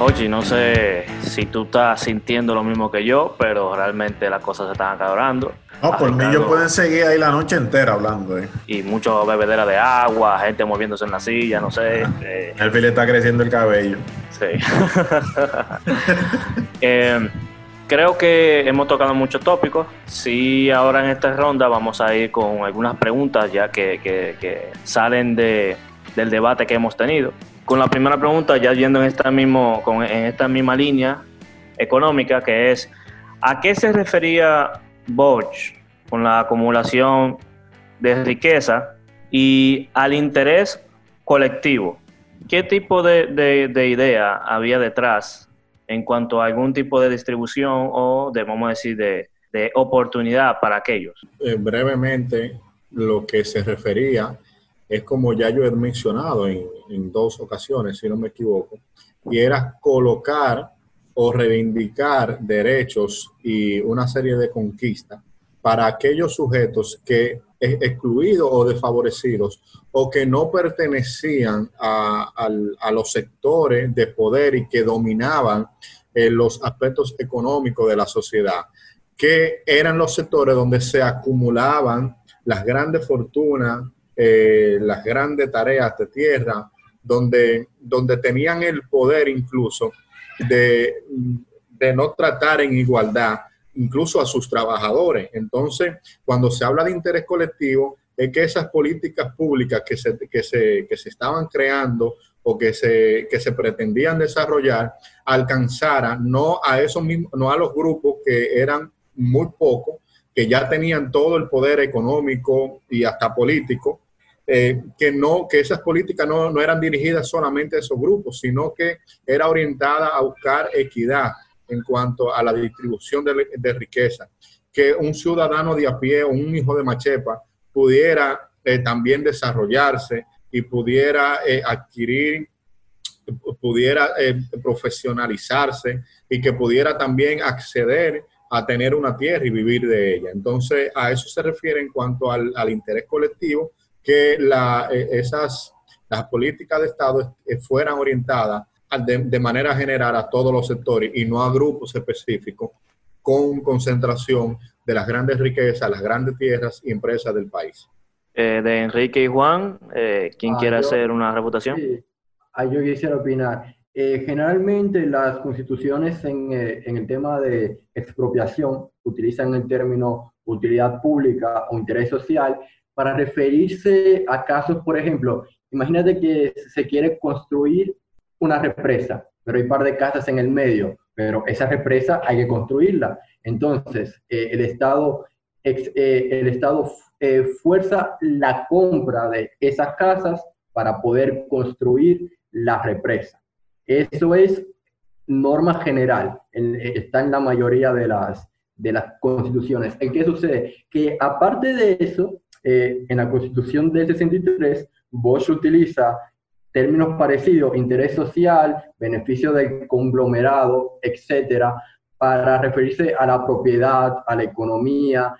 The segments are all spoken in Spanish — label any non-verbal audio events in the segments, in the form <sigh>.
Oye, no sé si tú estás sintiendo lo mismo que yo, pero realmente las cosas se están acabando. No, por mí ellos pueden seguir ahí la noche entera hablando. Eh. Y mucho bebedera de agua, gente moviéndose en la silla, no sé. Eh. El le está creciendo el cabello. Sí. <laughs> eh, creo que hemos tocado muchos tópicos. Sí, ahora en esta ronda vamos a ir con algunas preguntas ya que, que, salen de, del debate que hemos tenido. Con la primera pregunta, ya yendo en esta, mismo, con, en esta misma línea económica, que es, ¿a qué se refería Bosch con la acumulación de riqueza y al interés colectivo? ¿Qué tipo de, de idea había detrás en cuanto a algún tipo de distribución o de, vamos a decir, de, oportunidad para aquellos? Eh, brevemente, lo que se refería es como ya yo he mencionado en, dos ocasiones, si no me equivoco, y era colocar o reivindicar derechos y una serie de conquistas para aquellos sujetos que excluidos o desfavorecidos o que no pertenecían a, los sectores de poder y que dominaban eh, los aspectos económicos de la sociedad, que eran los sectores donde se acumulaban las grandes fortunas, eh, las grandes tareas de tierra, donde, donde tenían el poder incluso de, de no tratar en igualdad incluso a sus trabajadores. Entonces, cuando se habla de interés colectivo, es que esas políticas públicas que se, que se, que se estaban creando o que se, que se pretendían desarrollar alcanzaran no a esos mismos, no a los grupos que eran muy pocos, que ya tenían todo el poder económico y hasta político, eh, que no, que esas políticas no, no, eran dirigidas solamente a esos grupos, sino que era orientada a buscar equidad en cuanto a la distribución de, riqueza, que un ciudadano de a pie o un hijo de Machepa pudiera eh, también desarrollarse y pudiera eh, adquirir, pudiera eh, profesionalizarse y que pudiera también acceder a tener una tierra y vivir de ella. Entonces, a eso se refiere en cuanto al, al interés colectivo, que la, esas, las políticas de Estado fueran orientadas de, de, manera general a todos los sectores y no a grupos específicos con concentración de las grandes riquezas, las grandes tierras y empresas del país. Eh, de Enrique y Juan, eh, ¿quién ah, quiere hacer una reputación? Sí. Ah, yo quisiera opinar. Eh, generalmente las constituciones en, en, el tema de expropiación utilizan el término utilidad pública o interés social para referirse a casos, por ejemplo, imagínate que se quiere construir una represa, pero hay un par de casas en el medio, pero esa represa hay que construirla. Entonces, eh, el Estado, eh, el Estado eh, fuerza la compra de esas casas para poder construir la represa. Eso es norma general, está en la mayoría de las, de las constituciones. ¿En qué sucede? Que aparte de eso, en la constitución del 63, Bosch utiliza términos parecidos, interés social, beneficio del conglomerado, etcétera, para referirse a la propiedad, a la economía,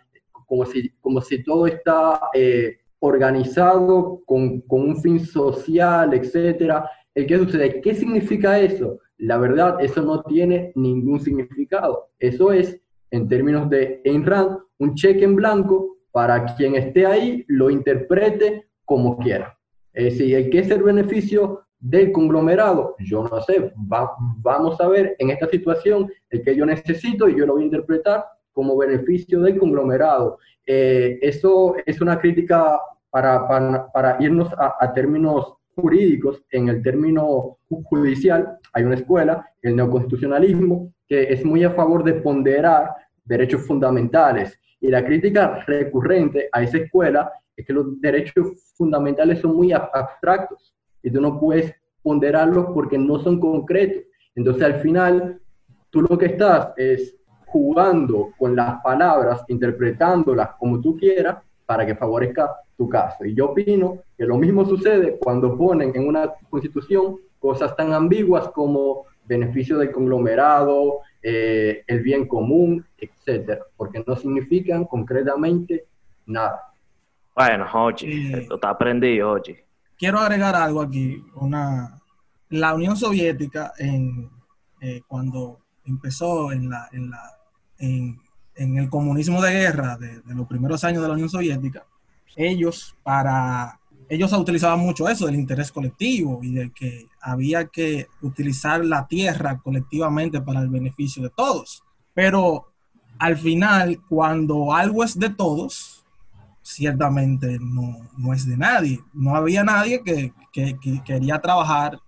como si, como si todo está eh, organizado con, con, un fin social, etcétera. ¿Qué sucede? ¿Qué significa eso? La verdad, eso no tiene ningún significado. Eso es, en términos de Ayn Rand, un cheque en blanco para quien esté ahí lo interprete como quiera. Es decir, ¿qué es el beneficio del conglomerado? Yo no sé, vamos a ver en esta situación el que yo necesito y yo lo voy a interpretar como beneficio del conglomerado. Eh, eso es una crítica para, para, irnos a, términos jurídicos. En el término judicial hay una escuela, el neoconstitucionalismo, que es muy a favor de ponderar derechos fundamentales. Y la crítica recurrente a esa escuela es que los derechos fundamentales son muy abstractos y tú no puedes ponderarlos porque no son concretos. Entonces al final tú lo que estás es jugando con las palabras, interpretándolas como tú quieras para que favorezca tu caso. Y yo opino que lo mismo sucede cuando ponen en una constitución cosas tan ambiguas como beneficio del conglomerado, eh, el bien común, etcétera, porque no significan concretamente nada. Bueno, oye, eh, esto está aprendido, oye. Quiero agregar algo aquí. Una, la Unión Soviética en, eh, cuando empezó en, la, en, la, en, en, el comunismo de guerra de, de, los primeros años de la Unión Soviética, ellos para ellos utilizaban mucho eso del interés colectivo y de que había que utilizar la tierra colectivamente para el beneficio de todos. Pero al final, cuando algo es de todos, ciertamente no, no es de nadie. No había nadie que, que, que, quería trabajar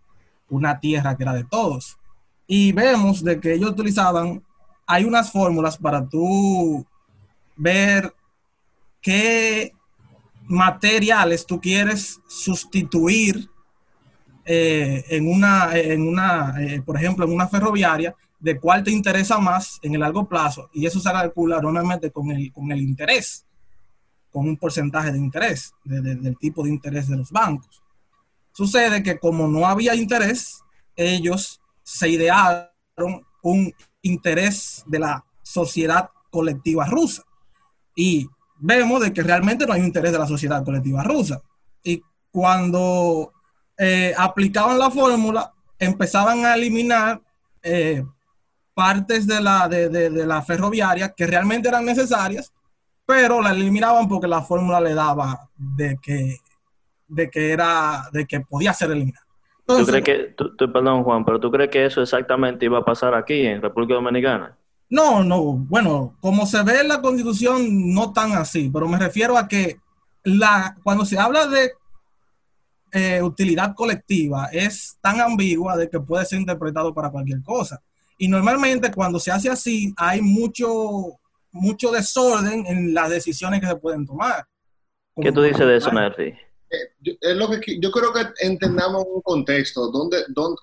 una tierra que era de todos. Y vemos de que ellos utilizaban, hay unas fórmulas para tú ver qué materiales tú quieres sustituir eh, en una, en una eh, por ejemplo, en una ferroviaria, de cuál te interesa más en el largo plazo, y eso se calcula normalmente con el, con el interés, con un porcentaje de interés, de, de, del tipo de interés de los bancos. Sucede que como no había interés, ellos se idearon un interés de la sociedad colectiva rusa. Y vemos de que realmente no hay un interés de la sociedad colectiva rusa. Y cuando eh, aplicaban la fórmula, empezaban a eliminar eh, partes de la, de, de, de, la ferroviaria que realmente eran necesarias, pero la eliminaban porque la fórmula le daba de que, de que, era, de que podía ser eliminada. Entonces, ¿Tú crees que, tú, tú, perdón Juan, pero tú crees que eso exactamente iba a pasar aquí en República Dominicana? No, no, bueno, como se ve en la constitución, no tan así, pero me refiero a que la, cuando se habla de eh, utilidad colectiva es tan ambigua de que puede ser interpretado para cualquier cosa. Y normalmente cuando se hace así hay mucho, mucho desorden en las decisiones que se pueden tomar. ¿Qué tú dices de eso, Nerfi? Eh, es lo que yo creo que entendamos un contexto donde, donde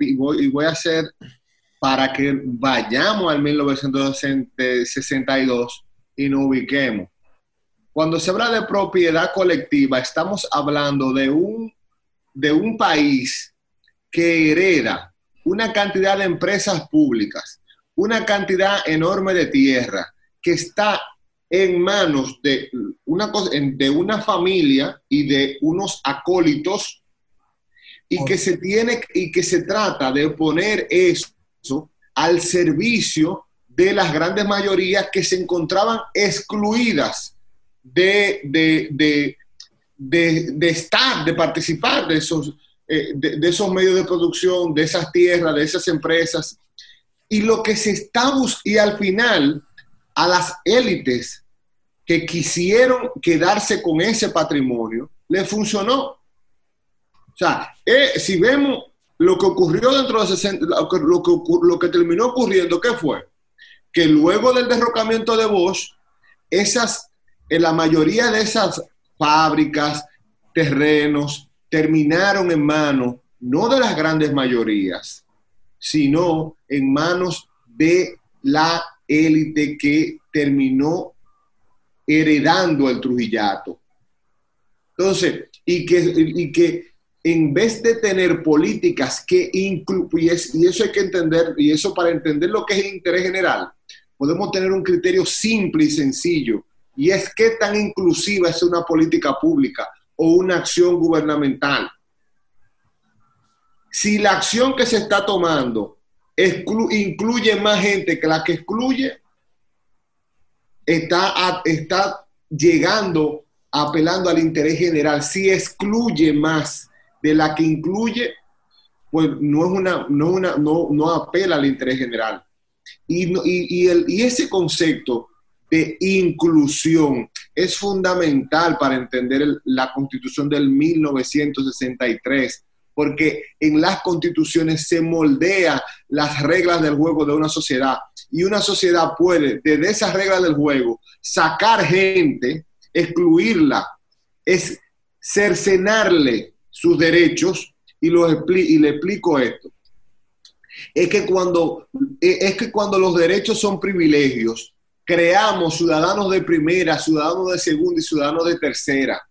y voy, voy a hacer para que vayamos al 1962 y nos ubiquemos. Cuando se habla de propiedad colectiva, estamos hablando de un, de un país que hereda una cantidad de empresas públicas, una cantidad enorme de tierra que está en manos de una, de una familia y de unos acólitos y que se tiene y que se trata de poner eso al servicio de las grandes mayorías que se encontraban excluidas de, de, de, de estar, de participar de esos, eh, de, esos medios de producción, de esas tierras, de esas empresas. Y lo que se está buscando, y al final, a las élites que quisieron quedarse con ese patrimonio, le funcionó. O sea, eh, si vemos lo que ocurrió dentro de 60, lo que, lo que, lo que terminó ocurriendo, ¿qué fue? Que luego del derrocamiento de Bosch, esas, en la mayoría de esas fábricas, terrenos, terminaron en manos no de las grandes mayorías, sino en manos de la élite que terminó heredando el Trujillato. Entonces, y que, y que en vez de tener políticas que incluyen, y eso hay que entender, y eso para entender lo que es el interés general, podemos tener un criterio simple y sencillo, y es qué tan inclusiva es una política pública o una acción gubernamental. Si la acción que se está tomando incluye más gente que la que excluye, está, está llegando apelando al interés general. Si excluye más de la que incluye, pues no es una, no, una, no, no apela al interés general. Y, y, y, el, y ese concepto de inclusión es fundamental para entender la constitución del 1963, porque en las constituciones se moldea las reglas del juego de una sociedad y una sociedad puede, desde esas reglas del juego, sacar gente, excluirla, es cercenarle sus derechos y, lo y le explico esto. Es que, cuando, es que cuando los derechos son privilegios, creamos ciudadanos de primera, ciudadanos de segunda y ciudadanos de tercera.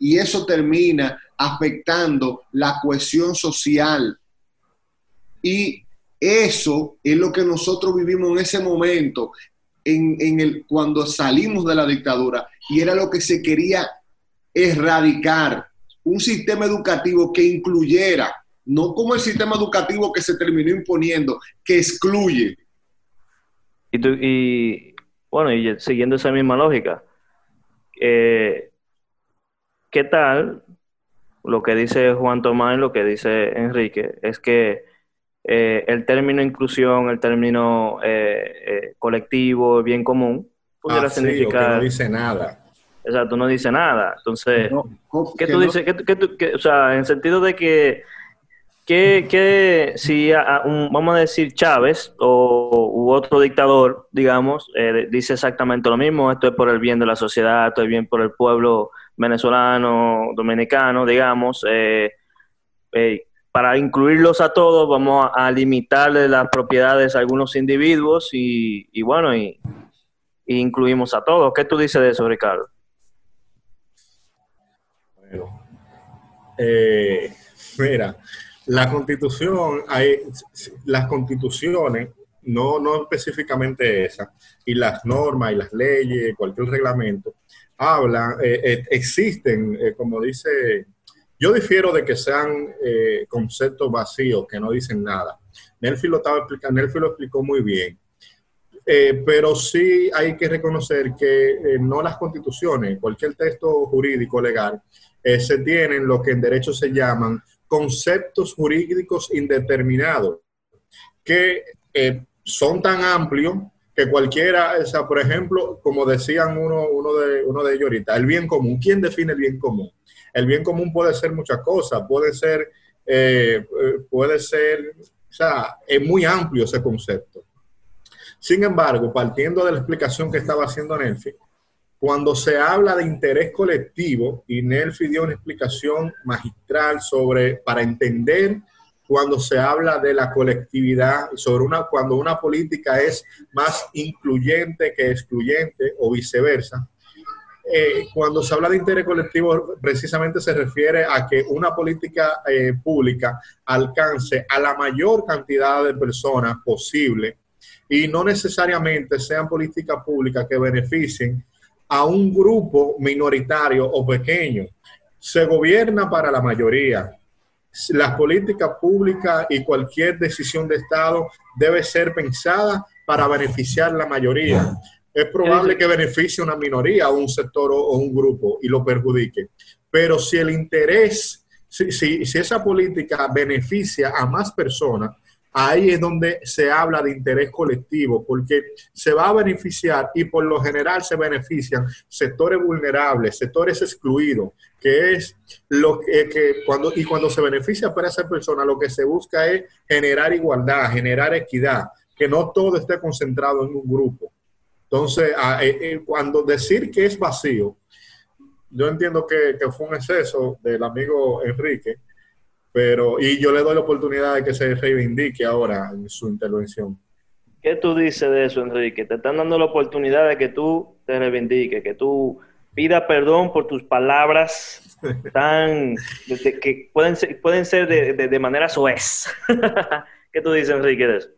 Y eso termina afectando la cohesión social. Y eso es lo que nosotros vivimos en ese momento, en, en el, cuando salimos de la dictadura, y era lo que se quería erradicar un sistema educativo que incluyera no como el sistema educativo que se terminó imponiendo, que excluye. Y, tú- y, bueno, y siguiendo esa misma lógica, eh, ¿qué tal lo que dice Juan Tomás y lo que dice Enrique? Es que eh, el término inclusión, el término eh, eh, colectivo, bien común, pudiera o que significar, no dice nada. Exacto, no dice nada. Entonces, No, ¿Qué tú no- dices? ¿Qué, o sea, en sentido de que, que, que si a- a un- vamos a decir Chávez o u otro dictador, digamos, eh, dice exactamente lo mismo, esto es por el bien de la sociedad, esto es bien por el pueblo venezolano, dominicano, digamos, eh, eh, para incluirlos a todos vamos a, a limitarle las propiedades a algunos individuos y, y bueno, y, y incluimos a todos. ¿Qué tú dices de eso, Ricardo? Bueno, eh, mira, la constitución, hay, las constituciones, no, no específicamente esa, y las normas y las leyes, cualquier reglamento, hablan, eh, eh, existen, como dice, yo difiero de que sean conceptos vacíos que no dicen nada. Nelfi lo estaba explicando, Nelfi lo explicó muy bien. Pero sí hay que reconocer que no las constituciones, cualquier texto jurídico legal, eh, se tienen lo que en derecho se llaman conceptos jurídicos indeterminados, que eh, son tan amplios que cualquiera, o sea, por ejemplo, como decían uno, uno, de, uno de ellos ahorita, el bien común. ¿Quién define el bien común? El bien común puede ser muchas cosas, puede ser, eh, puede ser, o sea, es muy amplio ese concepto. Sin embargo, partiendo de la explicación que estaba haciendo Nelfi, cuando se habla de interés colectivo, y Nelfi dio una explicación magistral sobre, para entender cuando se habla de la colectividad, sobre una, cuando una política es más incluyente que excluyente o viceversa. Eh, cuando se habla de interés colectivo, precisamente se refiere a que una política eh, pública alcance a la mayor cantidad de personas posible y no necesariamente sean políticas públicas que beneficien a un grupo minoritario o pequeño. Se gobierna para la mayoría. Las políticas públicas y cualquier decisión de Estado debe ser pensada para beneficiar la mayoría. Es probable que beneficie a una minoría o un sector o, un grupo y lo perjudique. Pero si el interés, si, si, si esa política beneficia a más personas, ahí es donde se habla de interés colectivo, porque se va a beneficiar y por lo general se benefician sectores vulnerables, sectores excluidos, que es lo que, que cuando y cuando se beneficia para esa persona, lo que se busca es generar igualdad, generar equidad, que no todo esté concentrado en un grupo. Entonces, a, eh, eh, cuando decir que es vacío, yo entiendo que fue un exceso del amigo Enrique, pero y yo le doy la oportunidad de que se reivindique ahora en su intervención. ¿Qué tú dices de eso, Enrique? Te están dando la oportunidad de que tú te reivindiques, que tú pidas perdón por tus palabras <laughs> tan de- de- que pueden ser, pueden ser de, de, de manera soez. <laughs> ¿Qué tú dices, Enrique, de eso?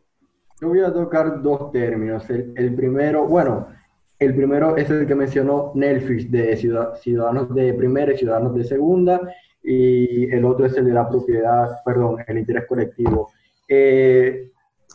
Yo voy a tocar dos términos. El, el primero, bueno, el primero es el que mencionó Nelfis de ciudad- ciudadanos de primera y ciudadanos de segunda, y el otro es el de la propiedad, perdón, el interés colectivo. Eh,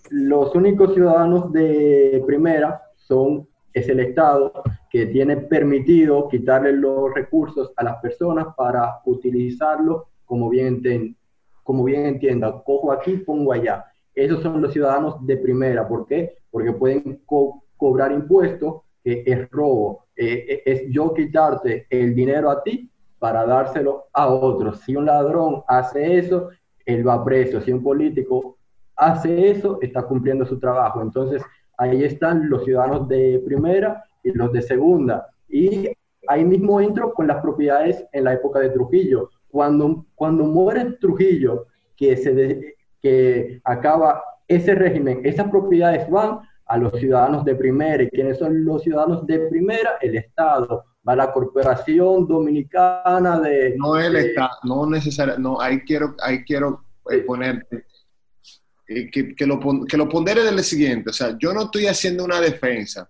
los únicos ciudadanos de primera son, es el Estado que tiene permitido quitarle los recursos a las personas para utilizarlos como bien, enten- como bien entienda. Cojo aquí, pongo allá. Esos son los ciudadanos de primera. ¿Por qué? Porque pueden co- cobrar impuestos, que es robo. Eh, eh, es yo quitarte el dinero a ti para dárselo a otros. Si un ladrón hace eso, él va preso. Si un político hace eso, está cumpliendo su trabajo. Entonces, ahí están los ciudadanos de primera y los de segunda. Y ahí mismo entro con las propiedades en la época de Trujillo. Cuando, cuando muere Trujillo, que, se que acaba ese régimen, esas propiedades van a los ciudadanos de primera. ¿Y quiénes son los ciudadanos de primera? El Estado. La Corporación Dominicana de... No él de- está, no necesario, no, ahí quiero, ahí quiero eh, poner eh, que, que lo, que lo pondere del siguiente, o sea, yo no estoy haciendo una defensa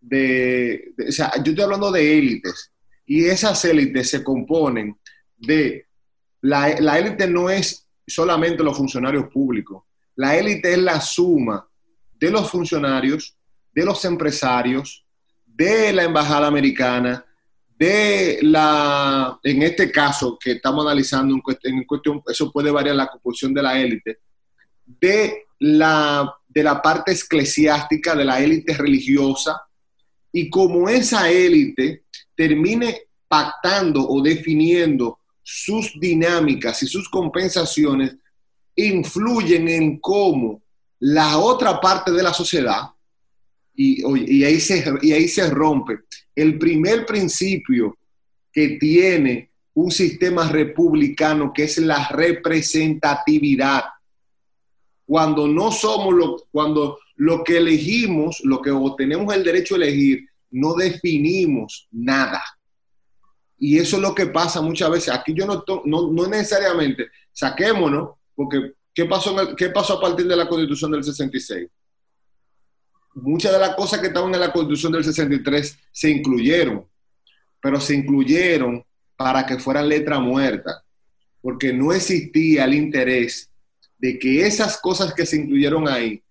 de, de- o sea, yo estoy hablando de élites y esas élites se componen de, la, la élite no es solamente los funcionarios públicos. La élite es la suma de los funcionarios, de los empresarios, de la embajada americana, de la, en este caso que estamos analizando en cuestión, eso puede variar la composición de la élite, de la, de la parte eclesiástica, de la élite religiosa, y como esa élite termine pactando o definiendo sus dinámicas y sus compensaciones, influyen en cómo la otra parte de la sociedad, y, y, ahí se, y ahí se rompe, el primer principio que tiene un sistema republicano, que es la representatividad. Cuando no somos lo, cuando lo que elegimos, lo que tenemos el derecho a elegir, no definimos nada. Y eso es lo que pasa muchas veces. Aquí yo no, no, no necesariamente, saquémonos, porque ¿qué pasó, ¿qué pasó a partir de la constitución del 66? Muchas de las cosas que estaban en la constitución del 63 se incluyeron, pero se incluyeron para que fueran letra muerta, porque no existía el interés de que esas cosas que se incluyeron ahí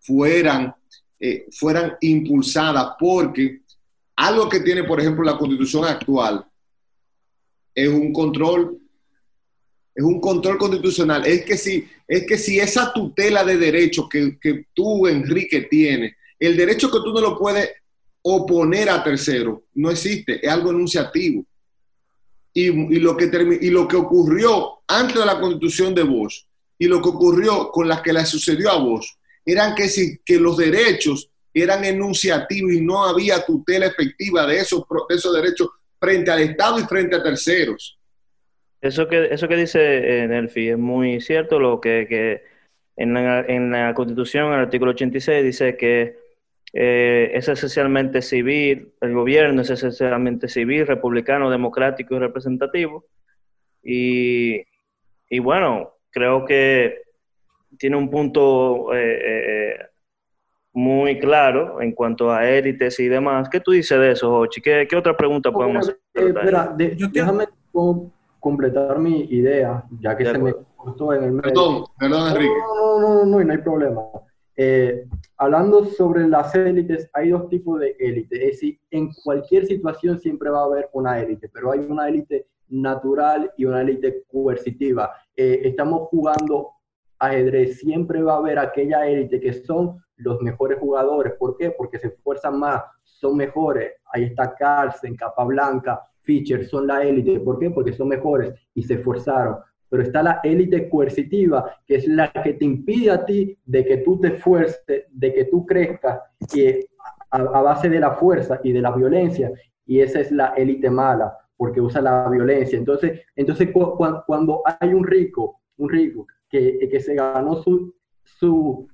fueran, eh, fueran impulsadas, porque algo que tiene, por ejemplo, la constitución actual es un control, es un control constitucional. Es que si, es que si esa tutela de derechos que, que tú, Enrique, tienes, el derecho que tú no lo puedes oponer a tercero, no existe, es algo enunciativo. Y, y, lo que y lo que ocurrió antes de la constitución de Bosch y lo que ocurrió con la que le sucedió a Bosch, eran que, si, que los derechos eran enunciativos y no había tutela efectiva de esos, esos derechos frente al Estado y frente a terceros. Eso que, eso que dice eh, Nelfi es muy cierto, lo que, que en, la, en, la, Constitución, en el artículo 86, dice que eh, es esencialmente civil, el gobierno es esencialmente civil, republicano, democrático y representativo. Y, y bueno, creo que tiene un punto eh, eh muy claro en cuanto a élites y demás. ¿Qué tú dices de eso, Ochi? ¿Qué, qué otra pregunta podemos hacer? Eh, espera, de, déjame completar mi idea, ya que se me cortó en el medio. Perdón, perdón, Enrique. No, no, no, no, no hay problema. Eh, hablando sobre las élites, hay dos tipos de élites. Es decir, en cualquier situación siempre va a haber una élite, pero hay una élite natural y una élite coercitiva. Eh, estamos jugando ajedrez, siempre va a haber aquella élite que son los mejores jugadores. ¿Por qué? Porque se esfuerzan más, son mejores. Ahí está Carlsen, Capablanca, Fischer, son la élite. ¿Por qué? Porque son mejores y se esforzaron. Pero está la élite coercitiva, que es la que te impide a ti de que tú te esfuerces, de que tú crezcas que a, base de la fuerza y de la violencia. Y esa es la élite mala, porque usa la violencia. Entonces, entonces cu cuando hay un rico, un rico que, que se ganó su, su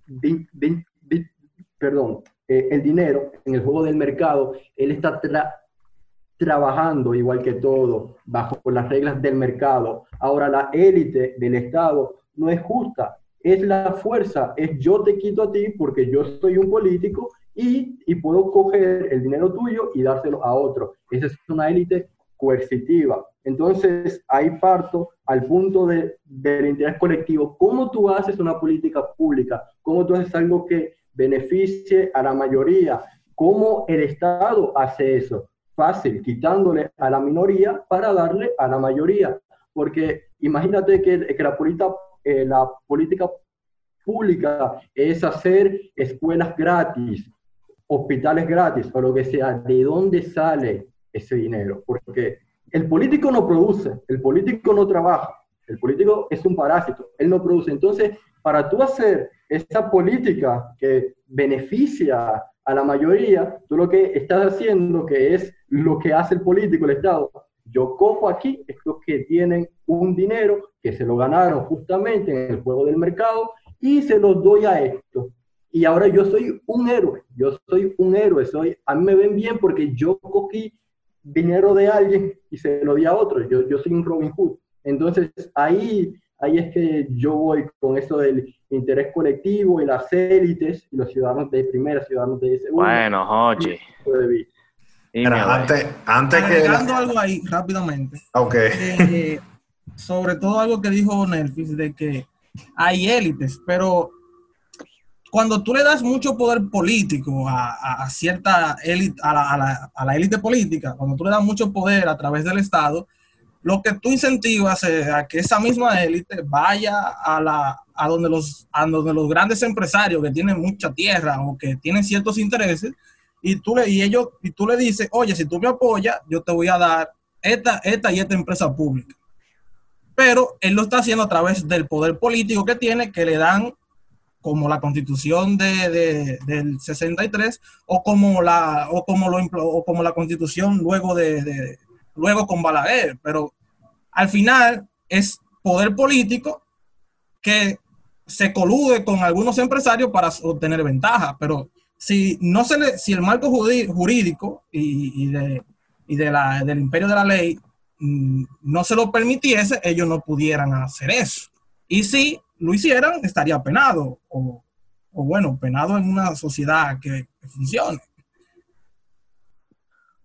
perdón, eh, el dinero en el juego del mercado, él está trabajando igual que todo, bajo las reglas del mercado. Ahora la élite del Estado no es justa, es la fuerza, es yo te quito a ti porque yo soy un político y, y puedo coger el dinero tuyo y dárselo a otro. Esa es una élite coercitiva. Entonces, ahí parto al punto de, del interés colectivo. ¿Cómo tú haces una política pública? ¿Cómo tú haces algo que beneficie a la mayoría. ¿Cómo el Estado hace eso? Fácil, quitándole a la minoría para darle a la mayoría. Porque imagínate que, que la, política, eh, la política pública es hacer escuelas gratis, hospitales gratis, o lo que sea. ¿De dónde sale ese dinero? Porque el político no produce, el político no trabaja, el político es un parásito, él no produce. Entonces, para tú hacer esa política que beneficia a la mayoría, tú lo que estás haciendo, que es lo que hace el político, el Estado, yo cojo aquí estos que tienen un dinero que se lo ganaron justamente en el juego del mercado y se los doy a esto. Y ahora yo soy un héroe, yo soy un héroe, soy, a mí me ven bien porque yo cogí dinero de alguien y se lo di a otro, yo, yo soy un Robin Hood. Entonces ahí ahí es que yo voy con eso del interés colectivo y las élites y los ciudadanos de primera, ciudadanos de segunda. Bueno, oye. antes, antes que... algo ahí rápidamente. Ok. Eh, sobre todo algo que dijo Nelfis, de que hay élites, pero cuando tú le das mucho poder político a, cierta élite, a la, élite política, cuando tú le das mucho poder a través del Estado, lo que tú incentivas es a que esa misma élite vaya a, la, a, donde los, a donde los grandes empresarios que tienen mucha tierra o que tienen ciertos intereses y tú le, y ellos, y tú le dices, oye, si tú me apoyas, yo te voy a dar esta, esta y esta empresa pública. Pero él lo está haciendo a través del poder político que tiene, que le dan como la constitución de, del 63 o como la, o como lo, o como la constitución luego, de, luego con Balaguer. Pero al final es poder político que se colude con algunos empresarios para obtener ventaja, pero si no se le, si el marco jurídico y, de, y de la, del imperio de la ley mm, no se lo permitiese, ellos no pudieran hacer eso. Y si lo hicieran, estaría penado, o, bueno, penado en una sociedad que, funcione.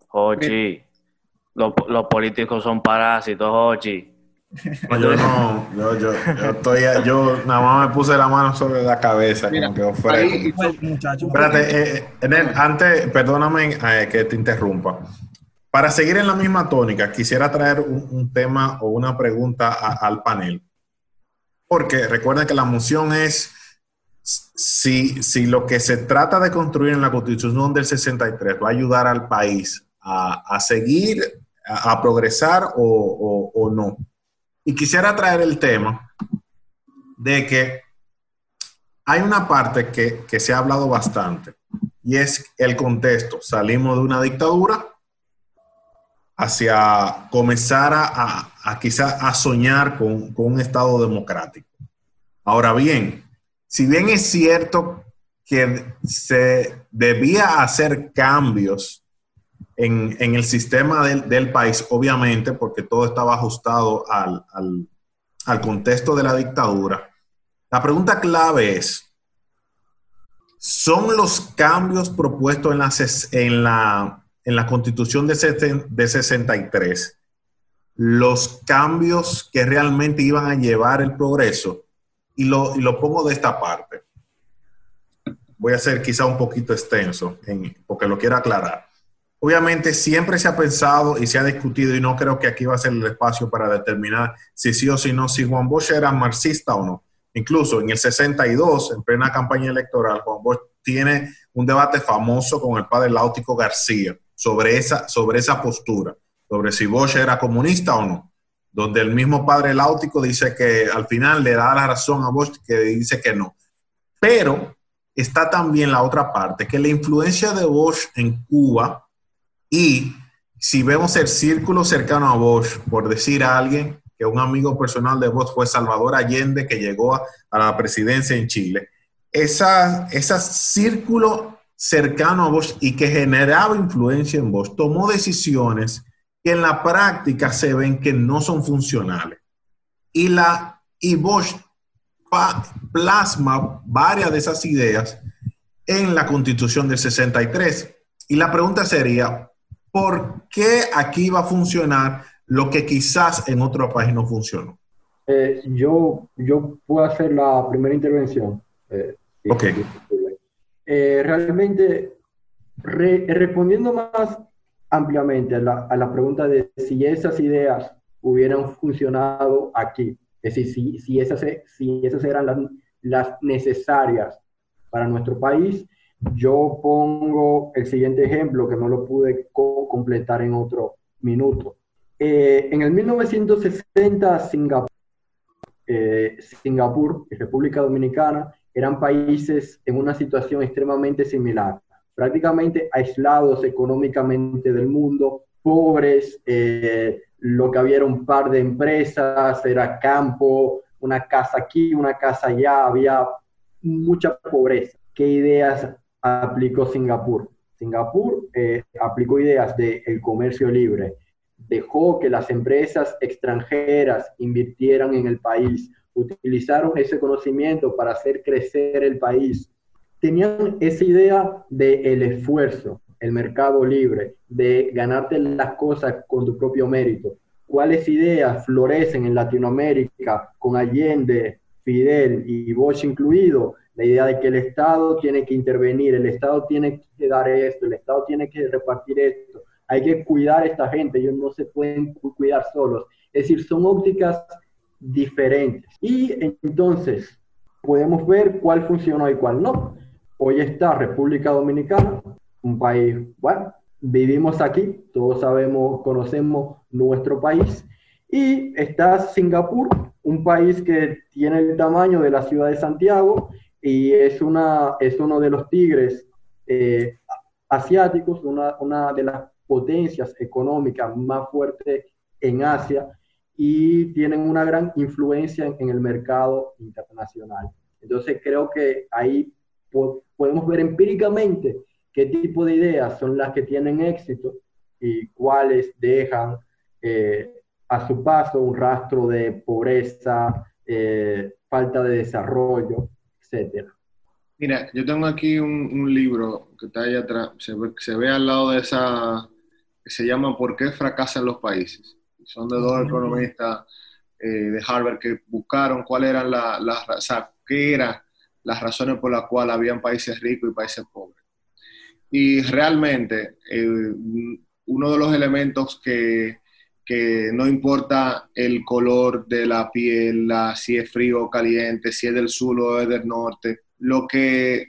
Ochi, los, los políticos son parásitos, Ochi yo no, yo, yo, yo, estoy, yo nada más me puse la mano sobre la cabeza, como que fuera. Espérate, eh, eh antes, perdóname eh, que te interrumpa. Para seguir en la misma tónica, quisiera traer un, tema o una pregunta al panel. Porque recuerden que la moción es si, si lo que se trata de construir en la Constitución del 63 va a ayudar al país a, a seguir, a, progresar o, o, no. Y quisiera traer el tema de que hay una parte que, se ha hablado bastante y es el contexto. Salimos de una dictadura hacia comenzar a, a, quizá a soñar con, con, un Estado democrático. Ahora bien, si bien es cierto que se debía hacer cambios en, el sistema del, país, obviamente, porque todo estaba ajustado al, contexto de la dictadura. La pregunta clave es, ¿son los cambios propuestos en la, en la, en la constitución de, de 63 los cambios que realmente iban a llevar el progreso? Y lo, y lo pongo de esta parte. Voy a ser quizá un poquito extenso porque lo quiero aclarar. Obviamente siempre se ha pensado y se ha discutido, y no creo que aquí va a ser el espacio para determinar si sí o si no, si Juan Bosch era marxista o no. Incluso en el 62, en plena campaña electoral, Juan Bosch tiene un debate famoso con el padre Láutico García sobre esa, sobre esa postura, sobre si Bosch era comunista o no, donde el mismo padre Láutico dice que al final le da la razón a Bosch que dice que no. Pero está también la otra parte, que la influencia de Bosch en Cuba y si vemos el círculo cercano a Bosch, por decir a alguien que un amigo personal de Bosch fue Salvador Allende, que llegó a, la presidencia en Chile, esa, ese círculo cercano a Bosch y que generaba influencia en Bosch, tomó decisiones que en la práctica se ven que no son funcionales. Y, la, y Bosch plasma varias de esas ideas en la constitución del 63. Y la pregunta sería, ¿por qué aquí va a funcionar lo que quizás en otro país no funcionó? Eh, yo, yo puedo hacer la primera intervención. Eh, ok. Eh, realmente, respondiendo más ampliamente a la, a la, pregunta de si esas ideas hubieran funcionado aquí, es decir, si, si, esas, si esas eran las, las necesarias para nuestro país, yo pongo el siguiente ejemplo que no lo pude completar en otro minuto. Eh, en el 1960, Singapur, eh, y República Dominicana eran países en una situación extremadamente similar, prácticamente aislados económicamente del mundo, pobres, eh, lo que había era un par de empresas, era campo, una casa aquí, una casa allá, había mucha pobreza. ¿Qué ideas aplicó Singapur. Singapur eh, aplicó ideas del comercio libre, dejó que las empresas extranjeras invirtieran en el país, utilizaron ese conocimiento para hacer crecer el país. Tenían esa idea del esfuerzo, el mercado libre, de ganarte las cosas con tu propio mérito. cuáles ideas florecen en Latinoamérica con Allende, Fidel y Bosch incluido, la idea de que el Estado tiene que intervenir, el Estado tiene que dar esto, el Estado tiene que repartir esto, hay que cuidar a esta gente, ellos no se pueden cuidar solos. Es decir, son ópticas diferentes. Y entonces podemos ver cuál funcionó y cuál no. Hoy está República Dominicana, un país, bueno, vivimos aquí, todos sabemos, conocemos nuestro país, y está Singapur, un país que tiene el tamaño de la ciudad de Santiago y es, una, es uno de los tigres eh, asiáticos, una, una de las potencias económicas más fuertes en Asia y tienen una gran influencia en, el mercado internacional. Entonces creo que ahí podemos ver empíricamente qué tipo de ideas son las que tienen éxito y cuáles dejan eh, a su paso un rastro de pobreza, eh, falta de desarrollo, Mira, yo tengo aquí un, libro que está ahí atrás, se ve, se ve, al lado de esa, que se llama ¿Por qué fracasan los países? Son de dos economistas eh, de Harvard que buscaron cuáles eran las, o sea, qué eran las razones por las cuales habían países ricos y países pobres. Y realmente, eh, uno de los elementos que, que, no importa el color de la piel, si es frío o caliente, si es del sur o es del norte, lo que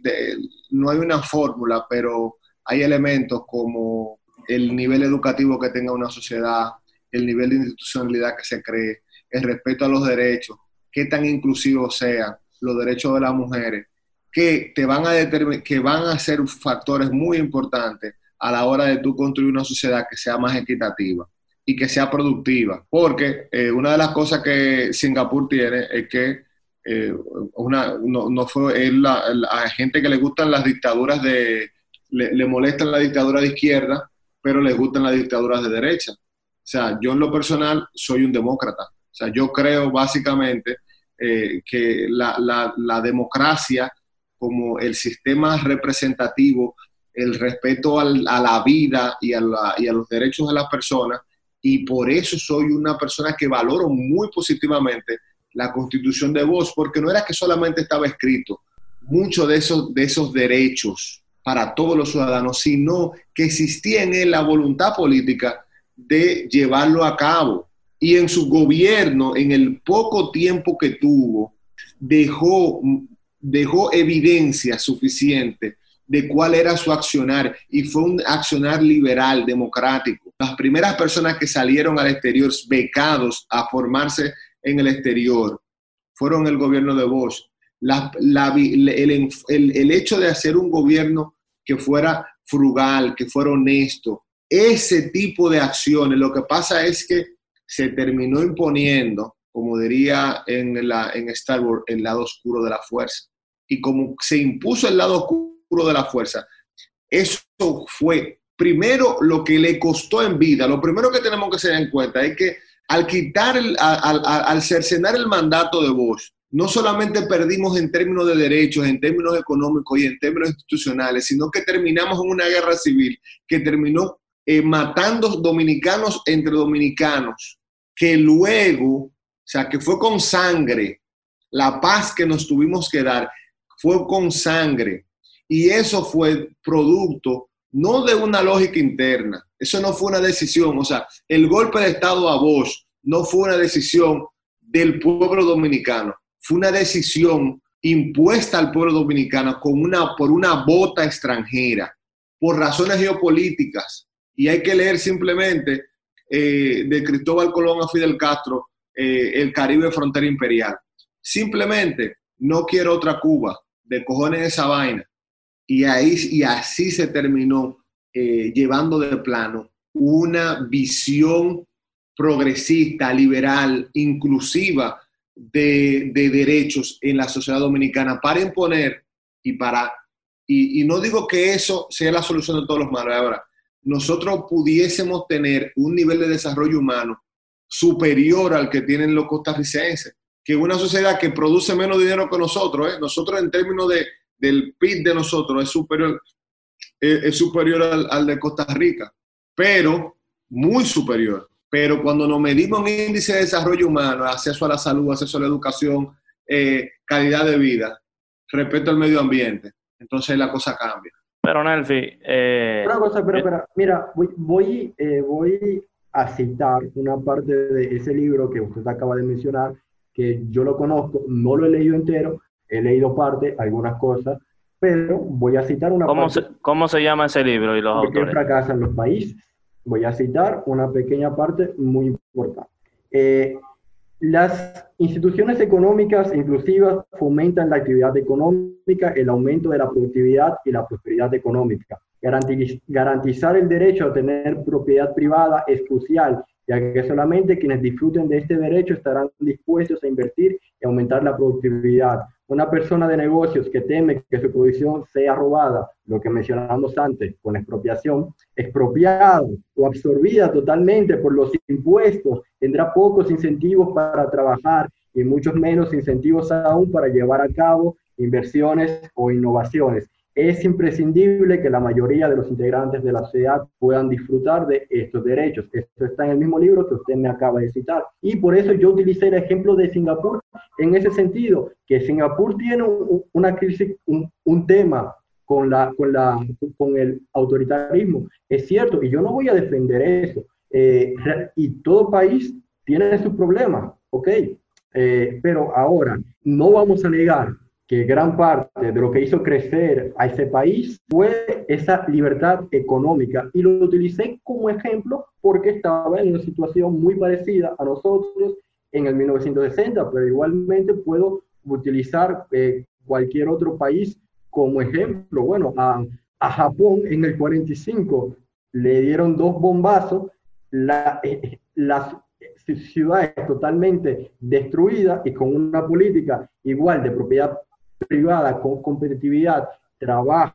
no hay una fórmula, pero hay elementos como el nivel educativo que tenga una sociedad, el nivel de institucionalidad que se cree, el respeto a los derechos, qué tan inclusivos sean los derechos de las mujeres, que te van a que van a ser factores muy importantes a la hora de tú construir una sociedad que sea más equitativa y que sea productiva. Porque eh, una de las cosas que Singapur tiene es que eh, una, no, fue la, a gente que le gustan las dictaduras de, le, le molestan la dictadura de izquierda, pero les gustan las dictaduras de derecha. O sea, yo en lo personal soy un demócrata. O sea, yo creo básicamente eh, que la, la, la democracia como el sistema representativo, el respeto a la vida y a, los derechos de las personas, y por eso soy una persona que valoro muy positivamente la constitución de voz, porque no era que solamente estaba escrito muchos de esos, de esos derechos para todos los ciudadanos, sino que existía en él la voluntad política de llevarlo a cabo. Y en su gobierno, en el poco tiempo que tuvo, dejó dejó evidencia suficiente de cuál era su accionar y fue un accionar liberal, democrático. Las primeras personas que salieron al exterior becados a formarse en el exterior fueron el gobierno de Bosch. el, hecho de hacer un gobierno que fuera frugal, que fuera honesto, ese tipo de acciones, lo que pasa es que se terminó imponiendo, como diría en, la, en Star Wars, el lado oscuro de la fuerza y como se impuso el lado oscuro de la fuerza, eso fue primero lo que le costó en vida. Lo primero que tenemos que tener en cuenta es que al quitar, al, cercenar el mandato de Bosch, no solamente perdimos en términos de derechos, en términos económicos y en términos institucionales, sino que terminamos en una guerra civil que terminó eh, matando dominicanos entre dominicanos, que luego, o sea, que fue con sangre la paz que nos tuvimos que dar fue con sangre. Y eso fue producto no de una lógica interna, eso no fue una decisión, o sea, el golpe de Estado a Bosch no fue una decisión del pueblo dominicano, fue una decisión impuesta al pueblo dominicano con una, por una bota extranjera, por razones geopolíticas. Y hay que leer simplemente eh, de Cristóbal Colón a Fidel Castro, eh, el Caribe frontera imperial. Simplemente, no quiero otra Cuba, de cojones esa vaina. Y, ahí, y así se terminó eh, llevando de plano una visión progresista, liberal, inclusiva de, derechos en la sociedad dominicana para imponer y para, y, no digo que eso sea la solución de todos los males, ahora, nosotros pudiésemos tener un nivel de desarrollo humano superior al que tienen los costarricenses que una sociedad que produce menos dinero que nosotros, ¿eh? nosotros en términos de, del PIB de nosotros es superior, es, superior al, de Costa Rica, pero muy superior. pero cuando nos medimos en índice de desarrollo humano, acceso a la salud, acceso a la educación, eh, calidad de vida, respeto al medio ambiente, entonces la cosa cambia. Pero Nelfi... Eh, una cosa, pero, pero mira, voy, voy, eh, voy a citar una parte de ese libro que usted acaba de mencionar, que yo lo conozco, no lo he leído entero, he leído parte, algunas cosas, pero voy a citar una ¿Cómo Se, ¿Cómo se llama ese libro y los ¿Por qué fracasan los países? Voy a citar una pequeña parte muy importante. Eh, las instituciones económicas inclusivas fomentan la actividad económica, el aumento de la productividad y la prosperidad económica. Garantizar el derecho a tener propiedad privada es crucial, ya que solamente quienes disfruten de este derecho estarán dispuestos a invertir y aumentar la productividad. Una persona de negocios que teme que su producción sea robada, lo que mencionamos antes con expropiación, expropiada o absorbida totalmente por los impuestos, tendrá pocos incentivos para trabajar y muchos menos incentivos aún para llevar a cabo inversiones o innovaciones es imprescindible que la mayoría de los integrantes de la sociedad puedan disfrutar de estos derechos. Esto está en el mismo libro que usted me acaba de citar. Y por eso yo utilicé el ejemplo de Singapur en ese sentido, que Singapur tiene una crisis, un, tema con, la, con, la, con el autoritarismo. Es cierto, y yo no voy a defender eso. Eh, y todo país tiene sus problemas, ¿ok? Eh, pero ahora, no vamos a negar que gran parte de lo que hizo crecer a ese país fue esa libertad económica. Y lo utilicé como ejemplo porque estaba en una situación muy parecida a nosotros en el 1960, pero igualmente puedo utilizar eh, cualquier otro país como ejemplo. Bueno, a, a, Japón en el 45 le dieron dos bombazos, la, eh, las ciudades totalmente destruidas y con una política igual de propiedad privada con competitividad, trabajo,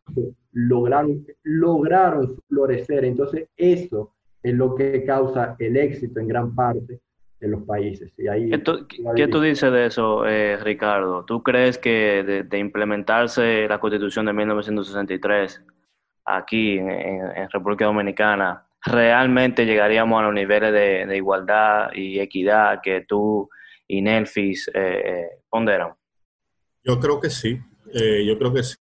lograron, lograron florecer. Entonces, eso es lo que causa el éxito en gran parte de los países. Y ahí, ¿Qué, tú, dices de eso, eh, Ricardo? ¿Tú crees que de, implementarse la Constitución de 1963 aquí en, República Dominicana, realmente llegaríamos a los niveles de, igualdad y equidad que tú y Nelfis eh, eh ponderan? Yo creo que sí, eh, yo creo que sí,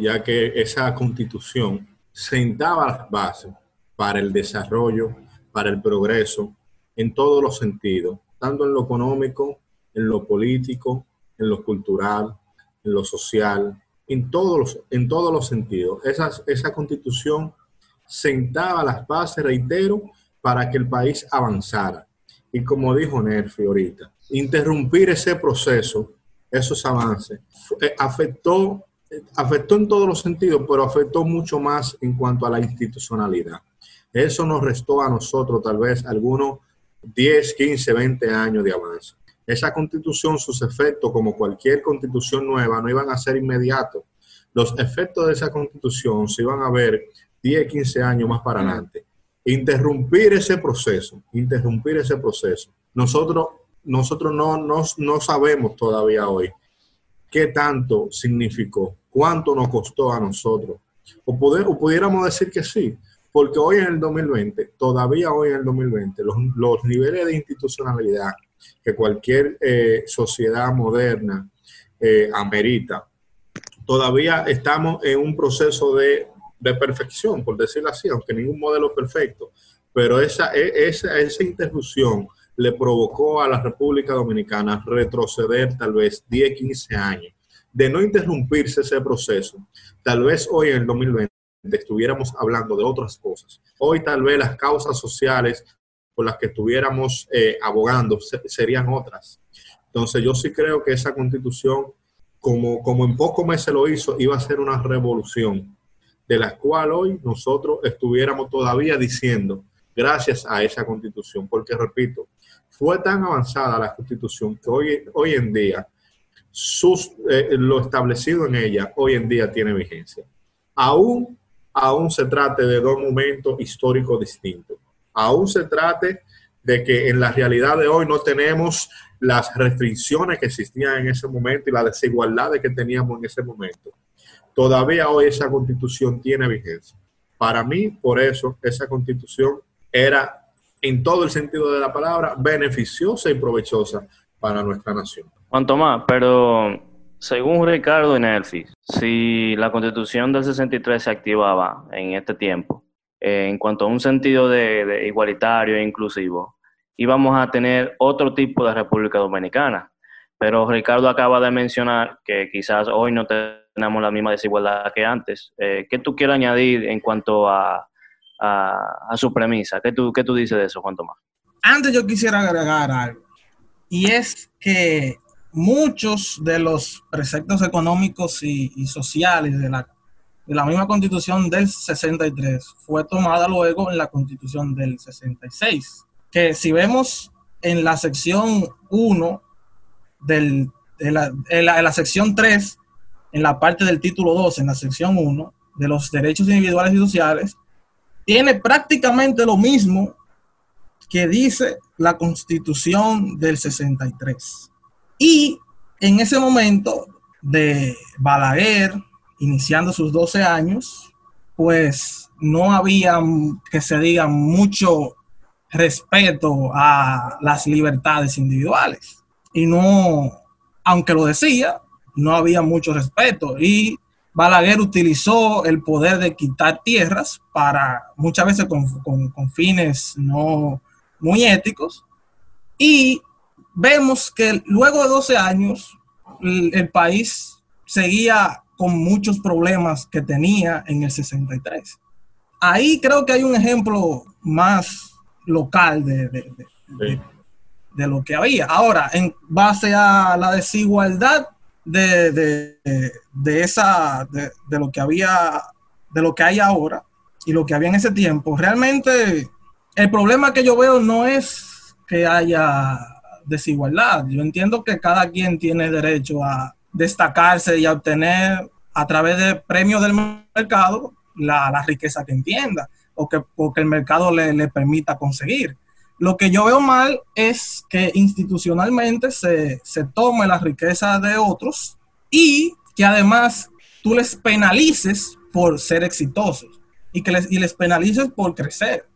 ya que esa constitución sentaba las bases para el desarrollo, para el progreso, en todos los sentidos, tanto en lo económico, en lo político, en lo cultural, en lo social, en todos los, en todos los sentidos. Esa, esa constitución sentaba las bases, reitero, para que el país avanzara. Y como dijo Nerfi ahorita, interrumpir ese proceso esos avances. Eh, afectó, afectó en todos los sentidos, pero afectó mucho más en cuanto a la institucionalidad. Eso nos restó a nosotros tal vez algunos 10, 15, 20 años de avance. Esa constitución, sus efectos, como cualquier constitución nueva, no iban a ser inmediatos. Los efectos de esa constitución se iban a ver 10, 15 años más para adelante. Interrumpir ese proceso, interrumpir ese proceso. Nosotros nosotros no, no, sabemos todavía hoy qué tanto significó, cuánto nos costó a nosotros. O, poder, o pudiéramos decir que sí, porque hoy en el 2020, todavía hoy en el 2020, los, los niveles de institucionalidad que cualquier eh, sociedad moderna eh, amerita, todavía estamos en un proceso de, de, perfección, por decirlo así, aunque ningún modelo perfecto, pero esa, e, esa, esa interrupción le provocó a la República Dominicana retroceder tal vez 10, 15 años. De no interrumpirse ese proceso, tal vez hoy en el 2020 estuviéramos hablando de otras cosas. Hoy tal vez las causas sociales por las que estuviéramos eh, abogando serían otras. Entonces yo sí creo que esa constitución, como, como en pocos meses lo hizo, iba a ser una revolución, de la cual hoy nosotros estuviéramos todavía diciendo, gracias a esa constitución, porque repito, fue tan avanzada la constitución que hoy, hoy en día sus, eh, lo establecido en ella hoy en día tiene vigencia. Aún, aún se trate de dos momentos históricos distintos. Aún se trate de que en la realidad de hoy no tenemos las restricciones que existían en ese momento y las desigualdades que teníamos en ese momento. Todavía hoy esa constitución tiene vigencia. Para mí, por eso, esa constitución era en todo el sentido de la palabra, beneficiosa y provechosa para nuestra nación. Juan Tomás, pero según Ricardo Inerfi, si la constitución del 63 se activaba en este tiempo, en cuanto a un sentido de, igualitario e inclusivo, íbamos a tener otro tipo de República Dominicana. Pero Ricardo acaba de mencionar que quizás hoy no tenemos la misma desigualdad que antes. Eh, ¿Qué tú quieres añadir en cuanto a, su premisa? ¿Qué tú, ¿Qué tú dices de eso, Juan Tomás? Antes yo quisiera agregar algo, y es que muchos de los preceptos económicos y, sociales de la, de la misma constitución del 63 fue tomada luego en la constitución del 66, que si vemos en la sección 1 del, de la, en la, sección 3, en la parte del título 2, en la sección 1, de los derechos individuales y sociales, tiene prácticamente lo mismo que dice la constitución del 63. Y en ese momento de Balaguer, iniciando sus 12 años, pues no había, que se diga, mucho respeto a las libertades individuales y no, aunque lo decía, no había mucho respeto. Y Balaguer utilizó el poder de quitar tierras para muchas veces con, fines no muy éticos. Y vemos que luego de 12 años el, país seguía con muchos problemas que tenía en el 63. Ahí creo que hay un ejemplo más local de, de lo que había. Ahora, en base a la desigualdad de, esa, de, lo que había, de lo que hay ahora y lo que había en ese tiempo, realmente el problema que yo veo no es que haya desigualdad. Yo entiendo que cada quien tiene derecho a destacarse y a obtener a través de premios del mercado la, riqueza que entienda o que, el mercado le, le permita conseguir. Lo que yo veo mal es que institucionalmente se, tome la riqueza de otros y que además tú les penalices por ser exitosos y que les, y les penalices por crecer.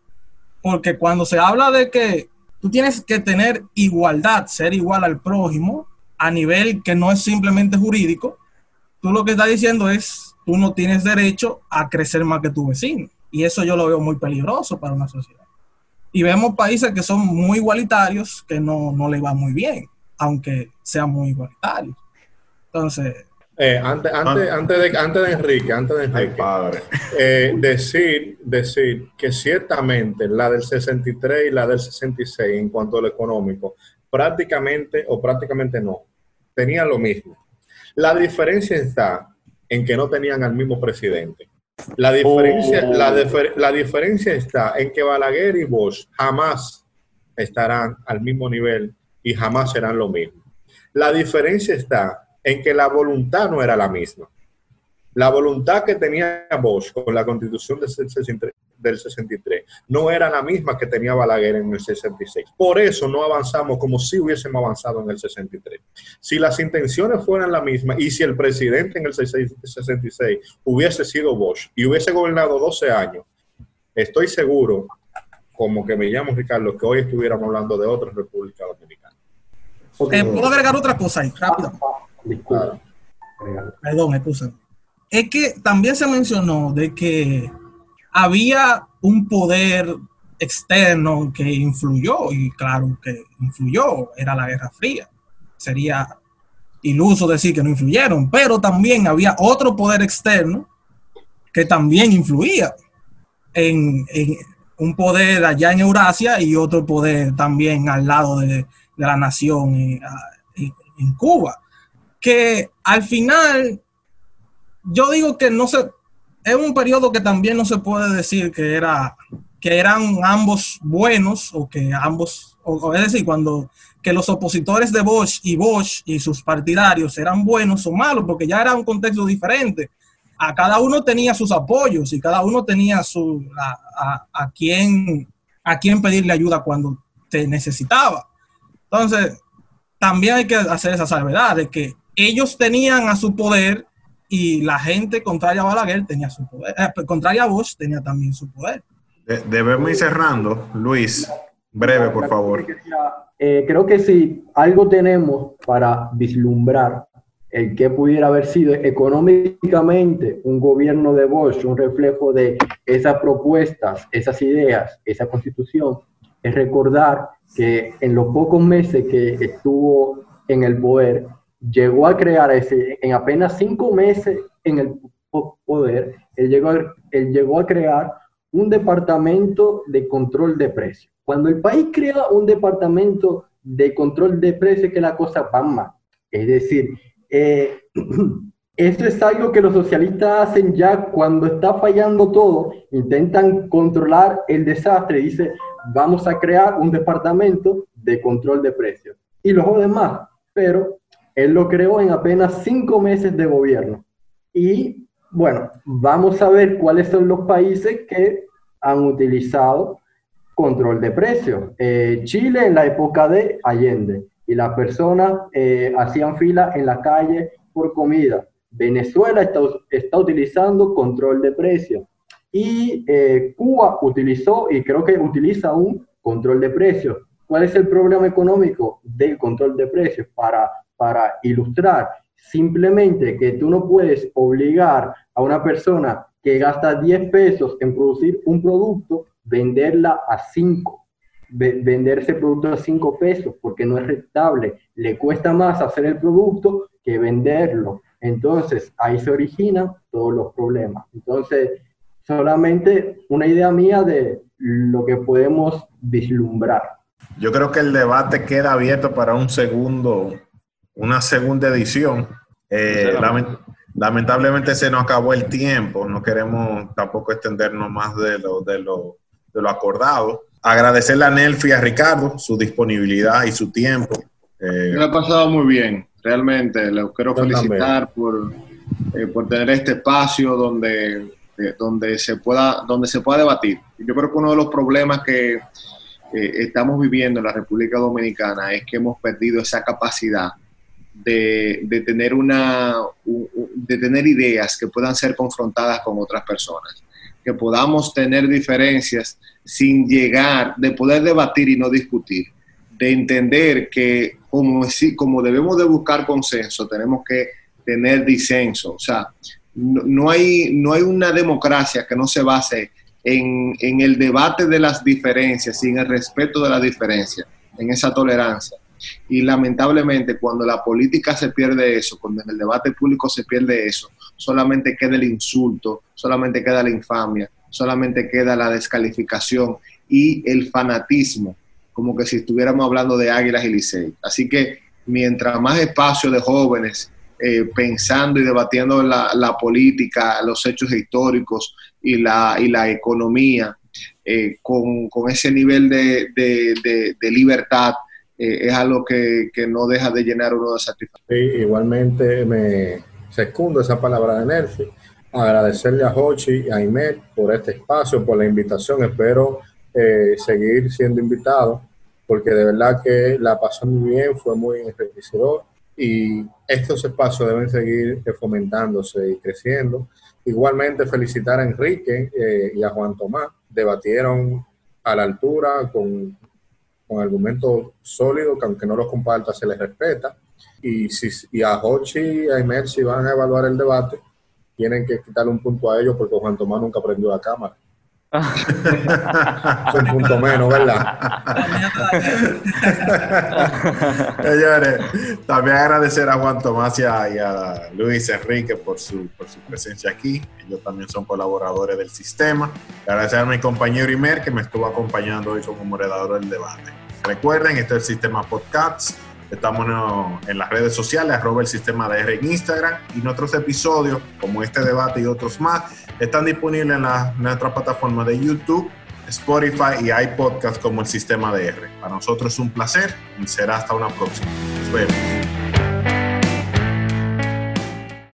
Porque cuando se habla de que tú tienes que tener igualdad, ser igual al prójimo a nivel que no es simplemente jurídico, tú lo que estás diciendo es, tú no tienes derecho a crecer más que tu vecino. Y eso yo lo veo muy peligroso para una sociedad. Y vemos países que son muy igualitarios que no, no le va muy bien, aunque sean muy igualitarios. Entonces... Eh, antes, antes, antes, de, antes de Enrique, antes de Enrique, padre. Eh, decir, decir que ciertamente la del 63 y la del 66 en cuanto a lo económico, prácticamente o prácticamente no, tenían lo mismo. La diferencia está en que no tenían al mismo presidente. La diferencia, la, oh. la, diferencia está en que Balaguer y Bosch jamás estarán al mismo nivel y jamás serán lo mismo. La diferencia está en que la voluntad no era la misma. La voluntad que tenía Bosch con la constitución del 63, no era la misma que tenía Balaguer en el 66. Por eso no avanzamos como si hubiésemos avanzado en el 63. Si las intenciones fueran las mismas y si el presidente en el 66 hubiese sido Bosch y hubiese gobernado 12 años, estoy seguro, como que me llamo Ricardo, que hoy estuviéramos hablando de otra República Dominicana. Eh, ¿Puedo agregar otra cosa ahí? Rápido. Perdón, puse es que también se mencionó de que había un poder externo que influyó, y claro que influyó, era la Guerra Fría. Sería iluso decir que no influyeron, pero también había otro poder externo que también influía en, un poder allá en Eurasia y otro poder también al lado de, la nación en, Cuba, que al final yo digo que no se, es un periodo que también no se puede decir que era que eran ambos buenos o que ambos, o, es decir, cuando que los opositores de Bosch y Bosch y sus partidarios eran buenos o malos, porque ya era un contexto diferente. A cada uno tenía sus apoyos y cada uno tenía su, a, a, quién, a quién pedirle ayuda cuando te necesitaba. Entonces, también hay que hacer esa salvedad de que ellos tenían a su poder y la gente contraria a Balaguer tenía su poder, eh, contraria a Bush tenía también su poder. debemos ir cerrando, Luis. Breve, por favor. Eh, creo que si algo tenemos para vislumbrar el que pudiera haber sido económicamente un gobierno de Bosch, un reflejo de esas propuestas, esas ideas, esa constitución, es recordar que en los pocos meses que estuvo en el poder, llegó a crear ese, en apenas cinco meses en el poder, él llegó a, él llegó a crear un departamento de control de precios. Cuando el país crea un departamento de control de precios, que la cosa va mal. Es decir, eh, <clears throat> esto es algo que los socialistas hacen ya cuando está fallando todo, intentan controlar el desastre, dice, vamos a crear un departamento de control de precios. Y los demás, pero él lo creó en apenas cinco meses de gobierno. Y bueno, vamos a ver cuáles son los países que han utilizado control de precios. Eh, Chile en la época de Allende y las personas eh, hacían fila en la calle por comida. Venezuela está, está utilizando control de precios y eh, Cuba utilizó y creo que utiliza un control de precios. ¿Cuál es el problema económico del control de precios? Para, para ilustrar, simplemente que tú no puedes obligar a una persona que gasta 10 pesos en producir un producto, venderla a 5 vender ese producto a 5 pesos porque no es rentable. Le cuesta más hacer el producto que venderlo. Entonces, ahí se originan todos los problemas. Entonces, solamente una idea mía de lo que podemos vislumbrar. Yo creo que el debate queda abierto para un segundo, una segunda edición. Eh, lamentablemente se nos acabó el tiempo, no queremos tampoco extendernos más de lo, de lo, de lo acordado. Agradecerle a Nelfi y a Ricardo su disponibilidad y su tiempo. Eh, Me ha pasado muy bien, realmente. Les quiero felicitar por, eh, por tener este espacio donde donde, se pueda, donde se pueda debatir. Yo creo que uno de los problemas que eh, estamos viviendo en la República Dominicana es que hemos perdido esa capacidad de, tener una, de tener ideas que puedan ser confrontadas con otras personas, que podamos tener diferencias sin llegar, de poder debatir y no discutir, de entender que como, como debemos de buscar consenso, tenemos que tener disenso. O sea, no, hay, no hay una democracia que no se base en, el debate de las diferencias en el respeto de las diferencias, en esa tolerancia. Y lamentablemente cuando la política se pierde eso, cuando en el debate público se pierde eso, solamente queda el insulto, solamente queda la infamia, solamente queda la descalificación y el fanatismo, como que si estuviéramos hablando de águilas y licey. Así que mientras más espacio de jóvenes eh, pensando y debatiendo la, política, los hechos históricos y la, y la economía eh, con, ese nivel de, libertad, eh, es algo que, no deja de llenar uno de satisfacción. Sí, igualmente me secundo esa palabra de Nerfi. Agradecerle a Hochi y a Imet por este espacio, por la invitación. Espero seguir siendo invitado porque de verdad que la pasó muy bien, fue muy enriquecedor y estos espacios deben seguir fomentándose y creciendo. Igualmente felicitar a Enrique eh, y a Juan Tomás, debatieron a la altura con, con argumentos sólidos que aunque no los comparta se les respeta. Y, si, y a Hochi y a Imer si van a evaluar el debate, tienen que quitarle un punto a ellos porque Juan Tomás nunca prendió la cámara. <laughs> un punto menos, ¿verdad? <laughs> Señores, también agradecer a Juan Tomás y a, Luis Enrique por su, por su presencia aquí. Ellos también son colaboradores del sistema. Agradecer a mi compañero Imer que me estuvo acompañando hoy como moderador del debate. Recuerden, esto es el sistema Podcasts. Estamos en las redes sociales, arroba el sistema de R en Instagram y nuestros episodios, como este debate y otros más, están disponibles en, la, nuestra plataforma de YouTube, Spotify y iPodcast como el sistema de R. Para nosotros es un placer y será hasta una próxima. Nos vemos.